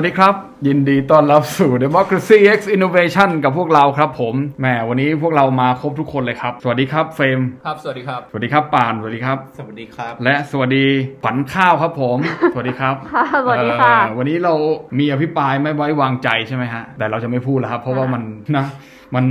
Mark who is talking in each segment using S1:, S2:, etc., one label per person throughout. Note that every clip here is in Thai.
S1: วัสดีครับ ยินดีต้อนรับสู่ Democracy X Innovation กับพวกเราครับผมแหมวันนี้พวกเรามาครบทุกคนเลยครับ สวัสดีครับเฟรม
S2: ครับ สวัสดีครับ
S1: สวัสดีครับปานสวัสดีครับ
S2: สวัสดีครับ
S1: และสวัสดีขวัญข้าวครับผม สวัสดีครับ
S3: ค่ะสวัสดีค่ะ
S1: เอ่อวันนี้เรามีอภิปรายไม่ไว้วางใจใช่ไหมฮะแต่เราจะไม่พูดแล้วครับเพราะว่ามันนะ มัน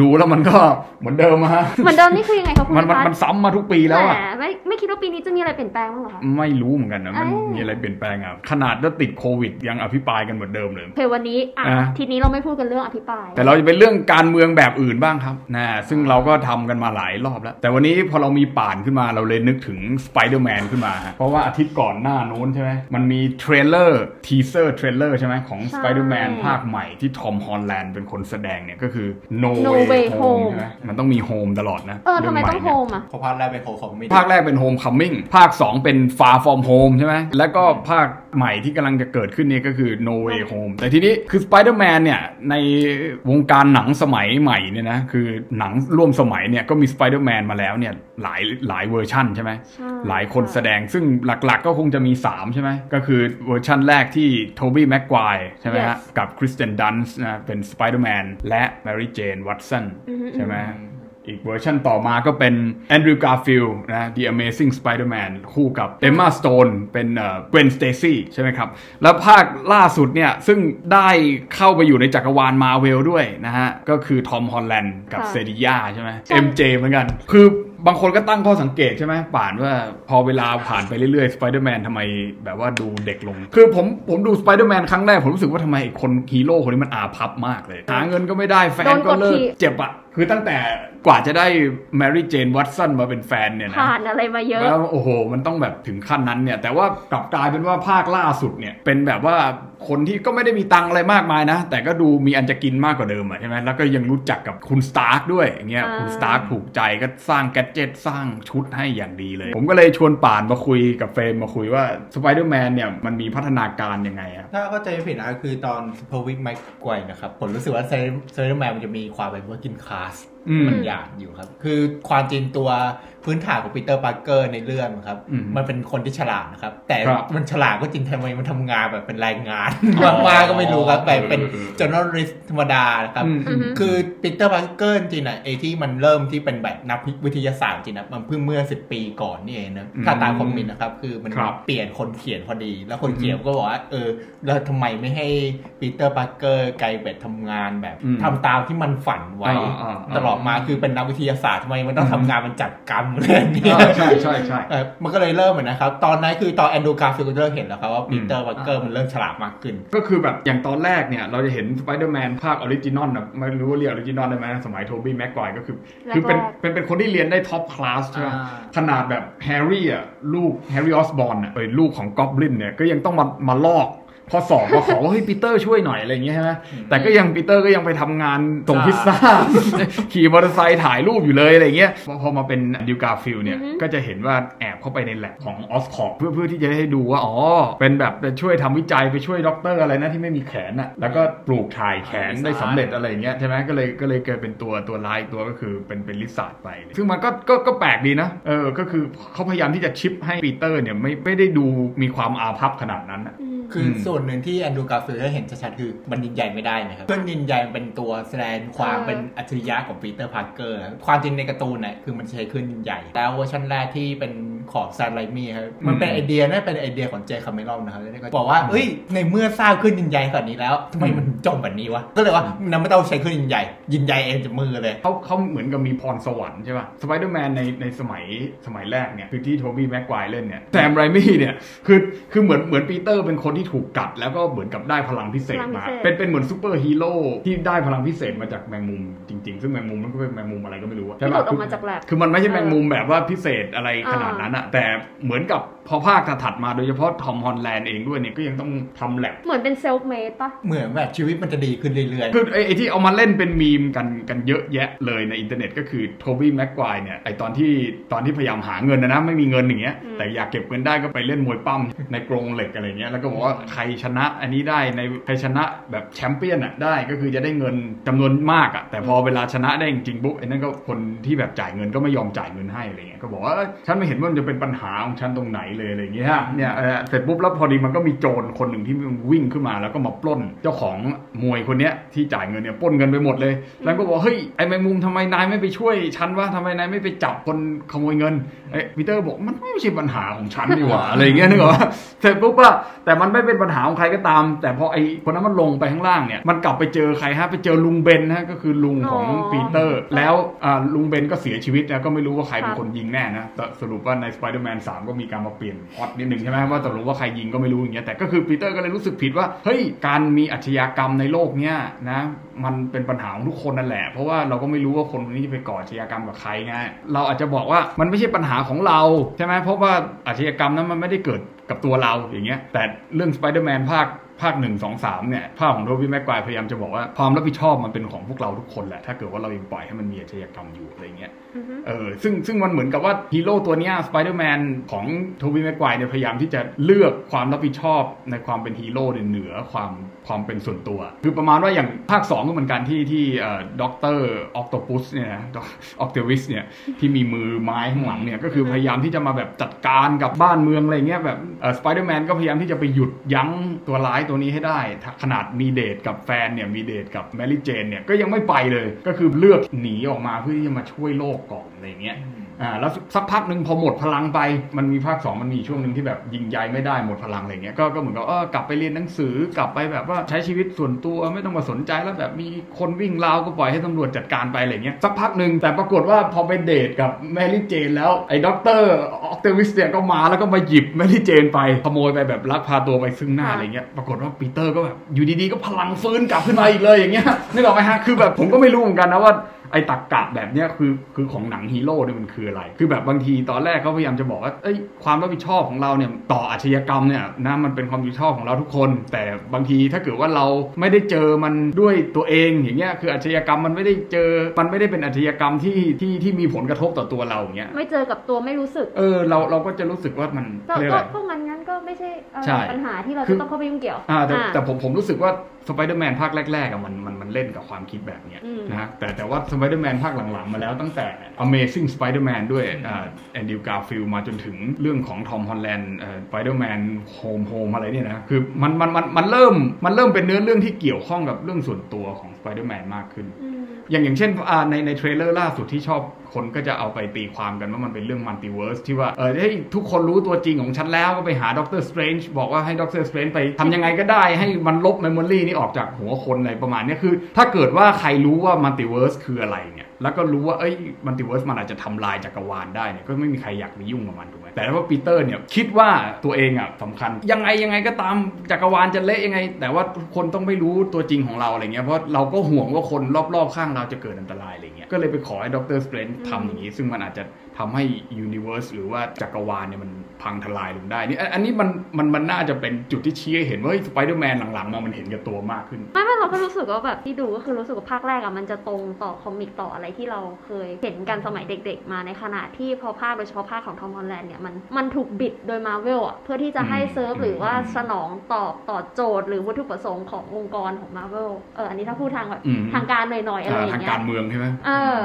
S1: ดูแล้วมันก็เหมือนเดิมอะฮะ
S3: เหมือนเดิมนี่คือยังไงคะคุณ
S1: มันมัน
S3: พัฒ
S1: มันซ้ำมาทุกปีแล้วอะ
S3: หมไม่ไม่คิดว่าปีนี้จะมีอะไรเปลี่ยนแปลงบ้างเหรอคะ
S1: ไม่รู้เหมือนกันนะมัน
S3: เอ้ย
S1: มีอะไรเปลี่ยนแปลงอะขนาดถ้าติดโควิด ยังอภิปรายกันเหมือนเดิมเลย
S3: โอเควันนี้อะ
S1: อะ
S3: ทีนี้เราไม่พูดกันเรื่องอภิปราย
S1: แต่เราจะเป็นเรื่องการเมืองแบบอื่นบ้างครับนะซึ่งเราก็ทำกันมาหลายรอบแล้ว แต่วันนี้พอเรามีป่านขึ้นมาเราเลยนึกถึงสไปเดอร์แมนขึ้นมาฮะเพราะว่าอาทิตย์ก่อนหน้านู้นใช่ไหมมันมี trailer teaser trailer ใช่ไหมของสไปเดอร์แมนภาคใหม่ที่ทอมฮอลแลนด์เป็นคนแสดงเนี่ยก็คือ No,
S3: No
S1: Way,
S3: Way
S1: Home
S3: Home
S1: ใช่ไหมมันต้องมี Home ตลอดนะ
S3: เออทำไมต้อง
S1: ให
S3: โฮ
S1: เนี่ย
S3: มอะ
S2: เพราะภาคแรกเป็นโคของไม่
S1: ภาคแรกเป็น Home Coming ภาค 2 เป็น Far From Home ใช่ไหมแล้วก็ภาคใหม่ที่กำลังจะเกิดขึ้นเนี่ยก็คือ No Way Home แต่ทีนี้คือ Spider-Man เนี่ยในวงการหนังสมัยใหม่เนี่ยนะคือหนังร่วมสมัยเนี่ยก็มี Spider-Man มาแล้วเนี่ยหลายหลายเวอร์ชั่นใช่ไหม
S3: ใช่
S1: หลายคนแสดงซึ่งหลักๆก็คงจะมี 3 ใช่ไหม ก็คือเวอร์ชั่นแรกที่โทบี้แม็กไกวร์ใช่ไหมฮะ
S3: Yes
S1: กับเคิร์สเตนดันสต์นะเป็น Spider-Man และ Mary Jane Watson
S3: อือฮึ
S1: ใช่ไหมอีกเวอร์ชันต่อมาก็เป็นแอนดรู g การ์ฟิลนะ The Amazing Spider-Man คู่กับ Emma Stone เป็นเอ่อ Gwen Stacy ใช่ไหมครับ แล้วภาคล่าสุดเนี่ย ซึ่งได้เข้าไปอยู่ในจักรวาลมาร์เวลด้วยนะฮะ ก็คือทอมฮอลแลนด์กับ
S3: ค่ะ
S1: เซริยาใช่ไหม
S3: ใช่
S1: MJ เหมือนกัน คือ บางคนก็ตั้งข้อสังเกตใช่ไหมป่านว่าพอเวลาผ่านไปเรื่อยๆ Spider-Man ทำไมแบบว่าดูเด็กลง คือผมผมดู Spider-Man ครั้งแรก ผมรู้สึกว่าทำไมไอ้คนฮีโร่คนนี้มันอาภัพมากเลย หาเงินก็ไม่ได้แฟนก็เลิก
S3: โดนกดขี่
S1: เจ็บอะคือตั้งแต่ กว่าจะได้แมรี่เจนวัตสันมาเป็นแฟนเนี่ยนะ
S3: ผ่านอะไรมาเยอะ
S1: แล้วโอ้โห มันต้องแบบถึงขั้นนั้นเนี่ย แต่ว่ากลับกลายเป็นว่าภาคล่าสุดเนี่ย เป็นแบบว่าคนที่ก็ไม่ได้มีตังค์อะไรมากมายนะ แต่ก็ดูมีอันจะกินมากกว่าเดิมอะใช่ไหมแล้วก็ยังรู้จักกับคุณสตาร์กด้วยอย่างเงี้ย
S3: อ่า
S1: คุณสตาร์กถูกใจก็สร้าง gadget สร้างชุดให้อย่างดีเลย ผมก็เลยชวนป่านมาคุยกับเฟรมมาคุยว่าสไปเดอร์แมนเนี่ยมันมีพัฒนาการยังไงอะ
S2: ถ้าเข้าใจไม่ผิดนะคือตอนโทบี้แม็กไกวร์นะครับผมรู้สึกว่าสไปเดอร์แมนมันจะมีความเป็น working class
S1: อืม
S2: มันยากอยู่ครับ คือความจริงตัวพื้นฐานของปีเตอร์ปาร์เกอร์ในเรื่องครับ
S1: อืม
S2: มันเป็นคนที่ฉลาดนะครับ แต่
S1: ครับ
S2: มันฉลาดก็จริงทำไมมันทำงานแบบเป็นแรงงานมากๆก็ไม่รู้ครับแต่เป็น
S1: เออเออเออ
S2: จ o ร์น a ลิสธรรมดานะครับ
S1: อืม
S3: อือฮึ
S2: คือปีเตอร์ a r เกอร์จริงๆนะไอ้ที่มันเริ่มที่เป็นแบบนักวิทยาศาสตร์จริงนะมันเพิ่งเมื่อ10ปีก่อนนี่เองนะ
S1: อืม
S2: ถ้าตาม comic นะครับ คือมัน
S1: ครับ
S2: เปลี่ยนคนเขียนพอดี แล้วคนเขียนก็บอกว่าเออแล้วทำไมไม่ให้ปีเตอร์ a r เกอร์ไกเบตทำงานแบบ
S1: อืม
S2: ทำตามที่มันฝันไว้
S1: อ่าอ่าอ่า
S2: ตลอดมาคือเป็นนักวิทยาศาสตร์ทำไมมันต้องทำงานมันจับกังอะไรอย่างเงี้ย
S1: อ่าใช่ใช่ใช่
S2: เออมันก็เลยเริ่มเหมือนนะครับ ตอนนั้นคือตอนแอนดรูการ์ฟิลด์เริ่มเห็นแล้วครับว่าปีเตอร์ a r เกอร์มันเริ่มฉลาดมากขึ้น
S1: ก็คือแบบอย่างตอนแรกเนี่ย เราจะเห็นสไปเดอร์แมนภาค original นะไม่รู้ว่าเรียก original ได้ไหมสมัยโทบี้แม็กไกวร์ก็คือ คือเป็น
S3: แรกๆ
S1: เป็นเป็นคนที่เรียนได้ top class ใช่ไหม
S2: อ่า
S1: ขนาดแบบแฮร์รี่อะลูกแฮร์รี่ออสบอร์นอะเอ้ยลูกของกอบลินเนี่ยก็ยังต้องมามาลอก พอสอบมาขอว่าเฮ้ยปีเตอร์ช่วยหน่อยอะไรอย่างเงี้ยใช่ไหมแต่ก็ยังปีเตอร์ก็ยังไปทำงานส่งพิซซ่า ขี่มอเตอร์ไซค์ถ่ายรูปอยู่เลยอะไรเงี้ยพอพอมาเป็นแอนดรูการ์ฟิลด์เนี่ย
S3: อือฮึ
S1: ก็จะเห็นว่าแอบเข้าไปในแลบของออสคอร์ปเพื่อเพื่อที่จะได้ดูว่าอ๋อเป็นแบบไปช่วยทำวิจัยไปช่วยด็อกเตอร์อะไรนะที่ไม่มีแขนอะแล้วก็ปลูกถ่ายแขนได้สำเร็จอะไรอย่างเงี้ยใช่ไหมก็เลยก็เลยเกิดเป็นตัวตัวร้ายอีกตัวก็คือเป็นเป็น Lizard ไป ซึ่งมันก็ก็ก็แปลกดีนะเออก็คือเขาพยายามที่จะ shift ให้ปีเตอร์เนี่ยไม่ไม่ได้ดูมีความอาภัพขนาดนั้นอะ
S3: อืม
S2: คืออ
S1: ม
S2: ส่วนหนึ่งที่แอนดรูการ์ฟิลด์ได้เห็นชัดๆคือมันยินใหญ่ไม่ได้นะครับเครื่องยินใหญ่เป็นตัวแสดงความ
S3: เออ
S2: เป็นอัจฉริยะของปีเตอร์พาร์เกอร์ความจริงในการ์ตูนเนี่ยคือมันใช้เครื่องยินใหญ่แล้วเวอร์ชันแรกที่เป็น ของแซมไรมี่ครับมันเป็นไอเดียน่าเป็นไอเดียของเจมส์คาเมรอนนะครับแล้วก็บอกว่าเอ้ยในเมื่อสร้างเครื่องยินใหญ่ขนาดนี้แล้วทำไมมันจมแบบนี้วะก็เลยว่างั้นไม่ต้องใช้เครื่องยินใหญ่ยินใหญ่เองจากมือเลย
S1: เขาเขาเหมือนกับมีพรสวรรค์ใช่ป่ะสไปเดอร์แมนในในสมัยสมัยแรกเนี่ยคือที่โทบี้แม็กไกวร์เล่นเนี่ยแซมไรมี่เนี่ยคือคือเหมือนเหมือนปีเตอร์เป็นคนที่ถูกกัด แล้วก็เหมือนกับได้พลังพิเศษมา
S3: พลังพิเศษ
S1: เป็นเป็นเหมือนซูเปอร์ฮีโร่ที่ได้พลังพิเศษมาจากแมงมุมจริง ๆ ซึ่งแมงมุมมันก็เป็นแมงมุมอะไรก็ไม่รู้อะ
S3: ที่
S1: ใช่
S3: หลุ
S1: ป่ะ
S3: ดออกมาจากแลบ
S1: คือมันไม่ใช่แมงมุมแบบว่าพิเศษอะไรขนาดนั้นอะแต่เหมือนกับพอภาคถัดๆมาโดยเฉพาะทอมฮอลแลนด์เองด้วยเนี่ยก็ยังต้องทำแลบ
S3: เหมือนเป็น self-made ปะ
S2: เหมือนแบบชีวิตมันจะดีขึ้นเรื่อยๆ
S1: คือไอ้ไอ้ที่เอามาเล่นเป็นมีมกันกันเยอะแยะเลยในอินเทอร์เน็ตก็คือโทบี้แม็กไกวร์เนี่ยไอตอนที่ตอนที่พยายามหาเงินนะนะไม่มีเงินอย่างเงี้ย
S3: อืม
S1: แต่อยากเก็บเงินได้ก็ไปเล่นมวยปั้ำในกรงเหล็กอะไรเงี้ยแล้วก็บอกว่าใครชนะอันนี้ได้ในใครชนะแบบแชมเปี้ยนอะได้ก็คือจะได้เงินจำนวนมากอะแต่พอเวลาชนะได้จริงๆปุ๊บไอ้นั่นก็คนที่แบบจ่ายเงินก็ไม่ยอมจ่ายเงินให้อะไรเงี้ยก็บอกว่าเอ้ยฉันไม่เห็นว่ามันจะจะเป็นปัญหาของฉันตรงไหนเลยอะไรอย่างเงี้ยเนี่ยเออเสร็จปุ๊บแล้วพอดีมันก็มีโจรคนหนึ่งที่มันวิ่งขึ้นมา แล้วก็มาปล้นเจ้าของมวยคนเนี้ยที่จ่ายเงินเนี่ยปล้นเงินไปหมดเลย แล้วก็บอกเฮ้ยไอ้แมงมุมทำไมนายไม่ไปช่วยฉันวะทำไมนายไม่ไปจับคนขโมยเงินเอ้ยปีเตอร์บอกมันไม่ใช่ปัญหาของฉันนี่หว่าอะไรอย่างเงี้ยนึกออกปะเสร็จปุ๊บอะแต่มันไม่เป็นปัญหาของใครก็ตาม แต่พอไอ้คนนั้นมันลงไปข้างล่างเนี่ยมันกลับไปเจอใครฮะไปเจอลุงเบนฮะก็คือลุงของ
S3: อ๋อ
S1: ปีเตอร์ แล้วอ่าลุงเบนก็เสียชีวิตนะก็ไม่รู้ว่าใครเป็น
S3: ค่ะ
S1: คนยิงแน่นะแต่สรุปว่าใน Spider-Man 3 ก็มีการมาเปลี่ยนพอตนิดนึงใช่ไหมว่าตกลงว่าใครยิงก็ไม่รู้อย่างเงี้ยแต่ก็คือปีเตอร์ก็เลยรู้สึกผิดว่าเฮ้ยการมีอาชญากรรมในโลกเนี้ยนะมันเป็นปัญหาของทุกคนนั่นแหละ เพราะว่าเราก็ไม่รู้ว่าคนคนนี้จะไปก่ออาชญากรรมกับใครไงเราอาจจะบอกว่ามันไม่ใช่ปัญหาของเราใช่ไหมเพราะว่าอาชญากรรมนั้นมันไม่ได้เกิดกับตัวเราอย่างเงี้ยแต่เรื่อง Spider-Man ภาค ภาคหนึ่งสองสามเนี่ยภาคของโทบี้แม็กควายพยายามจะบอกว่าความรับผิดชอบมันเป็นของพวกเราทุกคนแหละ ถ้าเกิดว่าเรายังปล่อยให้มันมีอาชญากรรมอยู่อะไรเงี้ย
S3: อือฮึ
S1: เออซึ่งซึ่งมันเหมือนกับว่าฮีโร่ตัวเนี้สไปเดอร์แมนของโทบี้แม็กไกวร์เนี่ยพยายามที่จะเลือกความรับผิดชอบในความเป็นฮีโร่เนี่ยเหนือความความเป็นส่วนตัว คือประมาณว่าอย่างภาค 2 ก็เหมือนกันที่ที่เอ่อด็อกเตอร์ออกโตปุสเนี่ยนะออกเทเวียสเนี่ยที่มีมือไม้ข้างหลังเนี่ยก็คือพยายามที่จะมาแบบจัดการกับบ้านเมืองอะไรเงี้ยแบบสไปเดอร์แมนก็พยายามที่จะไปหยุดยั้งตัวร้ายตัวนี้ให้ได้ ขนาดมีเดทกับแฟนเนี่ยมีเดทกับแมรี่เจนเนี่ยก็ยังไม่ไปเลย ก็คือเลือกหนีออกมาเพื่อที่จะมาช่วยโลกก่อนอะไรเงี้ย อ่าแล้วสักพักหนึ่งพอหมดพลังไปมันมีภาค2มันมีช่วงหนึ่งที่แบบยิงใยไม่ได้หมดพลังอะไรเงี้ยก็ก็เหมือนกับเออกลับไปเรียนหนังสือกลับไปแบบว่าใช้ชีวิตส่วนตัวไม่ต้องมาสนใจแล้วแบบมีคนวิ่งราวก็ปล่อยให้ตำรวจจัดการไปอะไรเงี้ยสักพักหนึ่งแต่ปรากฏว่าพอไปเดทกับแมรี่เจนแล้วไอ้ด็อกเตอร์ออกเทเวียสเนี่ยก็มาแล้วก็มาหยิบแมรี่เจนไปขโมยไปแบบลักพาตัวไปซึ่งหน้าอะไรเงี้ยปรากฏว่าปีเตอร์ก็แบบอยู่ดีๆก็พลังฟื้นกลับขึ้นมาอีกเลยอย่างเงี้ยนึกออกไหมฮะคือแบบผมก็ไม่รู้เหมือนกันนะว่า ไอ้ตักกะแบบเนี้ยคือคือของหนังฮีโร่เนี่ยมันคืออะไร คือแบบบางทีตอนแรกเขาพยายามจะบอกว่าเอ้ยความรับผิดชอบของเราเนี่ยต่ออาชญากรรมเนี่ยนะมันเป็นความรับผิดชอบของเราทุกคน แต่บางทีถ้าเกิดว่าเราไม่ได้เจอมันด้วยตัวเองอย่างเงี้ยคืออาชญากรรมมันไม่ได้เจอ มันไม่ได้เป็นอาชญากรรมที่ที่ที่มีผลกระทบต่อตัวเราอย่างเงี้ย
S3: ไม่เจอกับตัวไม่รู้สึก
S1: เออเราเราก็จะรู้สึกว่ามัน
S3: ก็
S1: เขาเรียก
S3: ก็
S1: อะไร
S3: ก็มันงั้นก็ไม่ใช่เอ่อ
S1: ใช่
S3: ปัญหาที่เรา
S1: คื
S3: จะ
S1: อ
S3: ต้องเข้าไปยุ่งเกี่ยว
S1: อ่าแต่
S3: อ่า
S1: แต่ผมผมรู้สึกว่าสไปเดอร์แมนภาคแรกๆอะมันมันมันเล่นกับความคิดแบบเนี้ย
S3: อืม
S1: นะฮะแต่แต่ว่าสไปเดอร์แมนภาคหลังๆ มาแล้วตั้งแต่ Amazing Spider-Man ด้วยอ่าแอนดิวกาฟิลมาจนถึงเรื่องของทอมฮอลแลนด์สไปเดอร์แมน Home Home อะไรเนี่ยนะ คือมันมันมันมันเริ่มมันเริ่มเป็นเนื้อเรื่องที่เกี่ยวข้องกับเรื่องส่วนตัวของสไปเดอร์แมนมากขึ้น
S3: อืม
S1: อย่างอย่างเช่นอ่าในใน trailer ล่าสุดที่ชอบคนก็จะเอาไปตีความกันว่ามันเป็นเรื่อง multiverse ที่ว่าเออเฮ้ยทุกคนรู้ตัวจริงของฉันแล้วก็ไปหาด็อกเตอร์สเตรนจ์บอกว่าให้ด็อกเตอร์สเตรนจ์ไปทำยังไงก็ได้ให้มันลบ memory นี้ออกจากหัวคนอะไรประมาณเนี้ยคือ ถ้าเกิดว่าใครรู้ว่า multiverse คืออะไรเนี่ยแล้วก็รู้ว่าเอ้ยmultiverse มันอาจจะทำลายจักรวาลได้เนี่ยก็ไม่มีใครอยากไปยุ่งกับมันถูก แต่ว่าปีเตอร์เนี่ยคิดว่าตัวเองอะสำคัญ ยังไงยังไงก็ตามจักรวาลจะเละยังไง แต่ว่าคนต้องไม่รู้ตัวจริงของเราอะไรเงี้ยเพราะเราก็ห่วงว่าคนรอบๆข้างเราจะเกิดอันตรายอะไรเงี้ยก็เลยไปขอให้ด็อกเตอร์สเตรนจ์ทำอย่างนี้ ซึ่งมันอาจจะทำให้ universe หรือว่าจักรวาลเนี่ยมันพังทลายลงได้นี่อันนี้มันมันมันน่าจะเป็นจุดที่ชี้ให้เห็นว่าสไปเดอร์แมนหลังๆมามันเห็นแก่ตัวมากขึ้น
S3: ไม่ไม่เราก็รู้สึกว่าแบบที่ดูก็คือรู้สึกว่าภาคแรกอะมันจะตรงต่อ comic ต่ออะไรที่เราเคยเห็นกันสมัยเด็ก ๆ มาในขณะที่พอภาคโดยเฉพาะภาคของทอมฮอลแลนด์เนี่ยมันมันถูกบิดโดยมาเวลอะเพื่อที่จะให้
S1: อืม
S3: เซิร์ฟ
S1: อืม
S3: หรือว่า
S1: อืม
S3: สนองตอบต่อโจทย์ หรือวัตถุประสงค์ขององค์กรของมาเวลเอออันนี้ถ้าพูดทางแบบ
S1: อืม
S3: ทางการหน่อยๆอะไรอย่างเงี้ยทาง
S1: การเมืองใช่ไหม
S3: เออ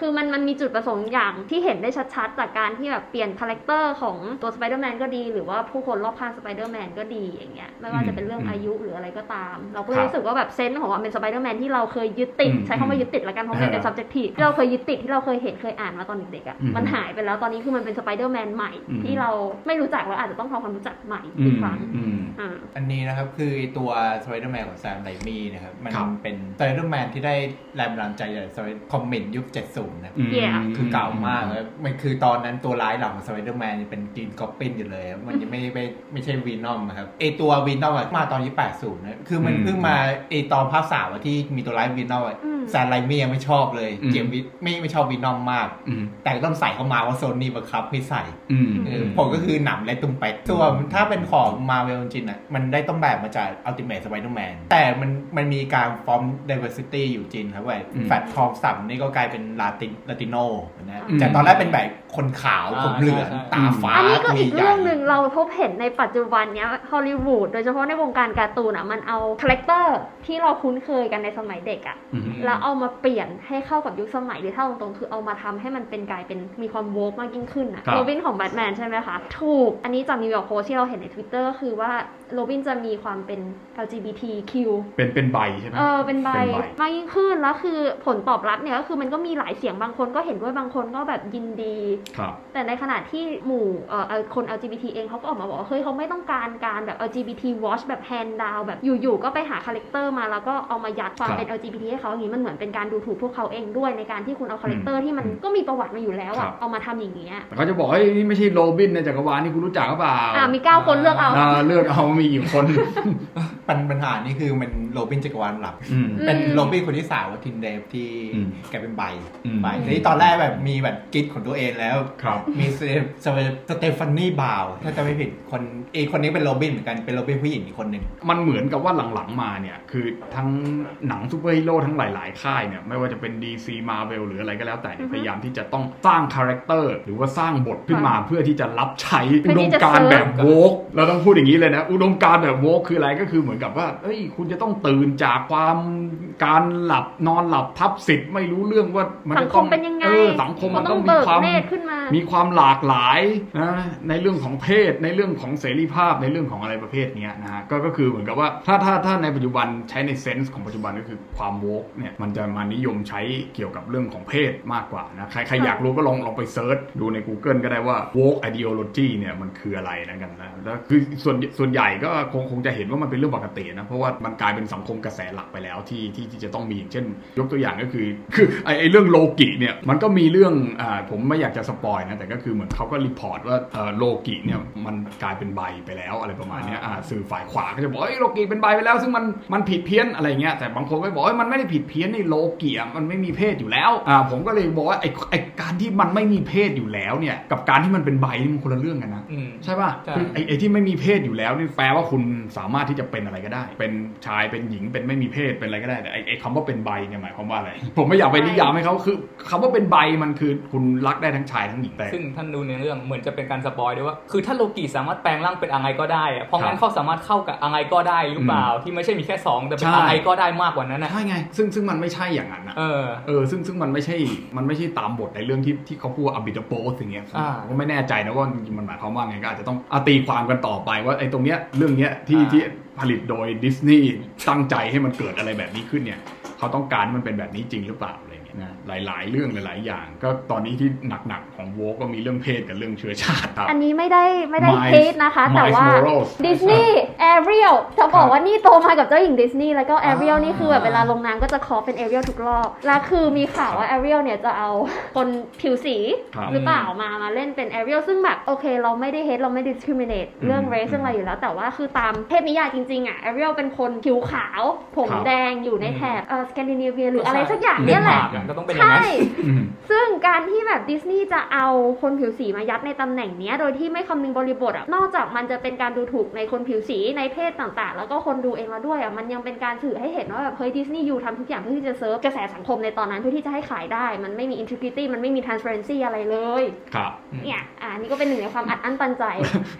S3: คือมันมันมีจุดประสงค์อย่างที่เห็นได้ชัดๆ จากการที่แบบเปลี่ยน character ของตัวสไปเดอร์แมนก็ดี หรือว่าผู้คนรอบข้างสไปเดอร์แมนก็ดีอย่างเงี้ยไม่ว่าจะเป็นเรื่อง
S1: อืม
S3: อายุหรืออะไรก็ตาม เราก็
S1: ครับ
S3: รู้สึกว่าแบบ sense ของความเป็นสไปเดอร์แมนที่เราเคยยึดติด
S1: อืม
S3: ใช้คำว่ายึดติดละกันเพราะมันเป็น
S1: เออ
S3: subjective ที่เราเคยยึดติดที่เราเคยเห็นเคยอ่านมาตอนเด็กๆอะ
S1: อืม
S3: มันหายไปแล้วตอนนี้คือมันเป็นสไปเดอร์แมนใหม่
S1: อืม
S3: ที่เราไม่รู้จักแล้วอาจจะต้องทำความรู้จักใหม่
S1: อื
S3: อีก
S1: ม
S3: ครั้ง
S1: อืม
S3: อ่า
S2: อันนี้นะครับคือตัว Spider-Man ของแซมไรมี่นะครับมัน
S1: ครับ
S2: เป็น Spider-Man ที่ได้แรงบันดาลใจจากคอมเมนต์ยุค70นะ
S1: อืม
S3: Yeah
S2: คือเก่ามากแล้วมันคือตอนนั้นตัวร้ายหลักของ Spider-Man ยังเป็นกรีนกอบปินอยู่เลยอะมันยังไม่ไม่ไม่ใช่วีนอมครับไอตัววีนอมมาตอนที่80นะคือมัน
S1: อืม
S2: เพิ่งมาไอตอนภาคสามอะที่มีตัวร้ายวีนอม
S3: อืม
S2: แซมไรมี่ยังไม่ชอบเลย
S1: อืม
S2: เจมส์วิไม่ไม่ชอบวีนอมมาก
S1: อืม
S2: แต่ต้องใส่เข้ามาว่าโซนี่บังคับให้ใส่
S1: อืม
S2: เออผมก็คือหนำและตุ้มเป็ดส่วนถ้าเป็นของมาเวลจริงๆอะมันได้ต้นแบบมาจาก Ultimate Spider-Man แต่มันมันมีการฟอร์ม diversity อยู่จริงครับเว้ย
S1: อืม
S2: แฟตทองสัมนี่ก็กลายเป็นลาติลาติโนนะ
S1: อืม
S2: จากตอนแรกเป็นแบบ คนขาว
S4: อ่า
S2: ผมเหลือง
S4: ใช่ใช่
S2: ตาฟ้า
S3: อันนี้ก็อีก
S2: ตัวใญ่
S3: เรื่องหนึ่งเราพบเห็นในปัจจุบันเนี้ยฮอลลีวูดโดยเฉพาะในวงการการ์ตูนอะมันเอาคาแรคเตอร์ที่เราคุ้นเคยกันในสมัยเด็กอะ
S1: อืม
S3: แล้วเอามาเปลี่ยนให้เข้ากับยุคสมัยหรือถ้าตรงๆคือเอามาทำให้มันเป็นกลายเป็นมีความโวกมากยิ่งขึ้นอะ
S1: ครับ
S3: โรบินของแบทแมนใช่ไหมคะถูกอันนี้จากนิวยอร์กโพสที่เราเห็นใน Twitter ก็คือว่าโรบินจะมีความเป็น LGBTQ
S1: เป็นเป็น bi ใช่ไหม
S3: เออเป็น bi
S1: เป็น bi
S3: มากยิ่งขึ้นแล้วคือผลตอบรับเนี่ยก็คือมันก็มีหลายเสียงบางคนก็เห็นด้วยบางคนก็แบบยินดี
S1: ครับ
S3: แต่ในขณะที่หมู่เอ่อเอ่อคน LGBT เองเขาก็ออกมาบอกว่าเฮ้ยเขาไม่ต้องการการแบบ LGBT wash แบบ hand down แบบอยู่ๆก็ไปหา character มาแล้วก็เอามายัดความ
S1: ครับ
S3: เป็น LGBT ให้เขาอย่างนี้มันเหมือนเป็นการดูถูกพวกเขาเองด้วยในการที่คุณเอา character ที่มันก็มีประวัติมาอยู่แล้วอะครั
S1: บ
S3: เอามาทำอย่างเงี้ย
S1: แต่เขาจะบอกเฮ้ยนี่ไม่ใช่โรบินในจักรวาลนี่คุณรู้จักหรือเปล่า
S3: อ่ามีเก้าคนเลือกเอา
S1: อ่าเลือกเอามีกี่คน
S2: ปัญปัญหานี่คือมันโรบินจักรวาลหลัก
S1: อืม
S2: เป็น
S3: อืม
S2: โรบินคนที่สามว่าทินเดฟที่
S1: อืม
S2: แกเป็นใบ
S1: อืม
S2: ใบทีนี้ตอนแรกแบบมีแบบกิ๊กของตัวเองแล้ว
S1: ครับ
S2: มีสเตสเตสเตฟานีบาวถ้าจะไม่ผิดคนอีกคนนี้เป็นโรบินเหมือนกันเป็นโรบินผู้หญิงอีกคนหนึ่ง
S1: มันเหมือนกับว่าหลังๆมาเนี่ย คือทั้งหนังซูเปอร์ฮีโร่ทั้งหลาย ๆ ค่ายเนี่ย ไม่ว่าจะเป็น DC Marvel หรืออะไรก็แล้วแต่เนี่ย
S3: อือฮึ
S1: พยายามที่จะต้องสร้างคาแรคเตอร์หรือว่าสร้างบทขึ้นมาเพื่อที่จะรับใช้
S3: เพื่
S1: อุ
S3: อ
S1: ด
S3: ที่
S1: ม
S3: จะ
S1: การณ์
S3: เซิร์ฟ
S1: แบบโวกเราต้องพูดอย่างนี้เลยนะ อุดมการณ์แบบโวกคืออะไรก็คือเหมือนกับว่าเอ้ย คุณจะต้องตื่นจากความการหลับนอนหลับทับสิทธิ์ไม่รู้เรื่องว่ามัน
S3: สัง
S1: จะ
S3: ค
S1: ต้อ
S3: ม
S1: ง
S3: เป็นยังไง
S1: เออสังคมมัน
S3: ต้
S1: ต้
S3: อ
S1: องงมี
S3: เบิก
S1: ความ
S3: เนตรขึ้นมา
S1: มีความหลากหลายนะในเรื่องของเพศ ในเรื่องของเสรีภาพในเรื่องของอะไรประเภทเนี้ยนะฮะก็ก็คือเหมือนกับว่าถ้าถ้าถ้าในปัจจุบันใช้ในเซนส์ของปัจจุบันก็คือความโวกเนี่ยมันจะมานิยมใช้เกี่ยวกับเรื่องของเพศมากกว่านะใครใครอยากรู้ก็ลองลองไปเซิร์ชดูใน Google ก็ได้ว่า woke ideology เนี่ยมันคืออะไรนะกันนะแล้วคือส่วนส่วนใหญ่ก็คงคงจะเห็นว่ามันเป็นเรื่องปกตินะเพราะว่ามันกลายเป็นสังคมกระแสหลักไปแล้วที่ที่ที่จะต้องมีอย่างเช่น ยกตัวอย่างก็คือคือไอไอเรื่องโลกิเนี่ยมันก็มีเรื่องอ่าผมไม่อยากจะ spoil นะแต่ก็คือเหมือนเขาก็ report ว่าเอ่อโลกิเนี่ยมันกลายเป็น bi ไปแล้วอะไรประมาณเนี้ยอ่าสื่อฝ่ายขวาก็จะบอกเอ้ยโลกิเป็น bi ไปแล้ว ซึ่งมันมันผิดเพี้ยนอะไรเงี้ยแต่บางคนก็บอกว่ามันไม่ได้ผิดเพี้ยนในโลกิอะมันไม่มีเพศอยู่แล้วอ่าผมก็เลยบอกว่าไอไอการที่มันไม่มีเพศอยู่แล้วเนี่ยกับการที่มันเป็น bi นี่มันคนละเรื่องกันนะ
S4: อืม
S1: ใช่ป่ะ
S4: ใช่
S1: คือไอ้ไอ้ที่ไม่มีเพศอยู่แล้วนี่แปลว่าคุณสามารถที่จะเป็นอะไรก็ได้ เป็นชายเป็นหญิงเป็นไม่มีเพศเป็นอะไรก็ได้แต่ไอ้ไอ้คำว่าเป็นใบเนี่ยหมายความว่าอะไรผมไม่อยากไปนิยามให้เขาคือคำว่าเป็นใบมันคือคุณรักได้ทั้งชายทั้งหญิงแต่
S4: ซึ่งท่านดูในเรื่องเหมือนจะเป็นการสปอยด้วยว่าคือถ้าโลกิสามารถแปลงร่างเป็นอะไรก็ได้อะเพราะงั้
S1: ครั
S4: น
S1: บ
S4: เขาสามารถเข้ากับอะไรก็ได้หรือเปล่าที่ไม่ใช่มีแค่สองแต่เป็น
S1: ใช่
S4: อะไรก็ได้มากกว่านั้นนะ
S1: ใช่ไงซึ่งซึ่งมันไม่ใช่อย่างนั้นนะ
S4: เออ
S1: เออซึ่งซึ่งมันไม่ใช่มันไม่ใช่ตามบทในเรื่องที่ที่เขาพูดว่าอบิดโปสอย่างเงี้ย
S4: อ่า
S1: ผมก็ไม่แน่ใจนะว่าจริงๆมันหมายความว่าไงก็อาจจะต้องเอาตีความกันต่อไปว่าไอ้ตรงเนี้ยเรื่องเนี้ยที่
S4: อ่า
S1: ที่ผลิตโดยดิสนีย์ตั้งใจให้มันเกิดอะไรแบบนี้ขึ้นเนี่ยเขาต้องการให้มันเป็นแบบนี้จริงหรือเปล่าอะไรเงี้ย นะหลาย ๆ เรื่องหลาย ๆ อย่าง ก็ตอนนี้ที่หนัก ๆ ของโวก็มีเรื่องเพศกับเรื่องเชื้อชาติครับ
S3: อันนี้ไม่ได้ไม่ได้
S1: Miles-
S3: เทสนะคะ แต่
S1: Miles
S3: ว่า
S1: Morales
S3: ดิสนีย์แอเรียลจะบอ
S1: ค
S3: ก
S1: รับ
S3: ว่านี่โตมากับเจ้าหญิงดิสนีย์แล้วก็แอเรียล
S2: อ่านี่
S3: นี่คือแบบเวลาลงน้ำก็จะคอเป็นแอเรียลทุกรอบ แล้วคือมีข่าวว่าแอเรียลเนี่ยจะเอาคนผิวสี
S1: ครับ
S3: หรือเปล่ามามาเล่นเป็นแอเรียลซึ่งแบบโอเค เราไม่ได้เฮดเราไม่ discriminate เรื่อง
S1: อืม
S3: race เรื่องอะไรอยู่แล้ว แต่ว่าคือตามเทพนิยายจริง ๆ อะแอเรียลเป็นคนผิวขาว ผม
S1: ครับ
S3: แดงอยู่ในแถบเออสแกนดิเนเวียหรืออะไร
S4: ใช่
S3: สักอย่างเนี่ยแหละ
S4: เดนมาร์กอะก็ต้องเป็นอย่างนั้น
S3: ใช่
S1: อืม
S3: ซึ่งการที่แบบดิสนีย์จะเอาคนผิวสีมายัดในตำแหน่งเนี้ยโดยที่ไม่คำนึงบริบทอะนอกจากมันจะเป็นการดูถูกในคนผิวสีในเพศต่างๆ แล้วก็คนดูเองแล้วด้วยอะมันยังเป็นการสื่อให้เห็นว่าแบบเฮ้ยดิสนีย์ you ทำทุกอย่างเพื่อที่จะเซิร์ฟกระแสสังคมในตอนนั้นเพื่อที่จะให้ขายได้ มันไม่มี integrity มันไม่มี transparency อะไรเลย
S1: ครับ
S3: เนี่ยอ่านี่ก็เป็นหนึ่งในความอัดอั้นตันใจ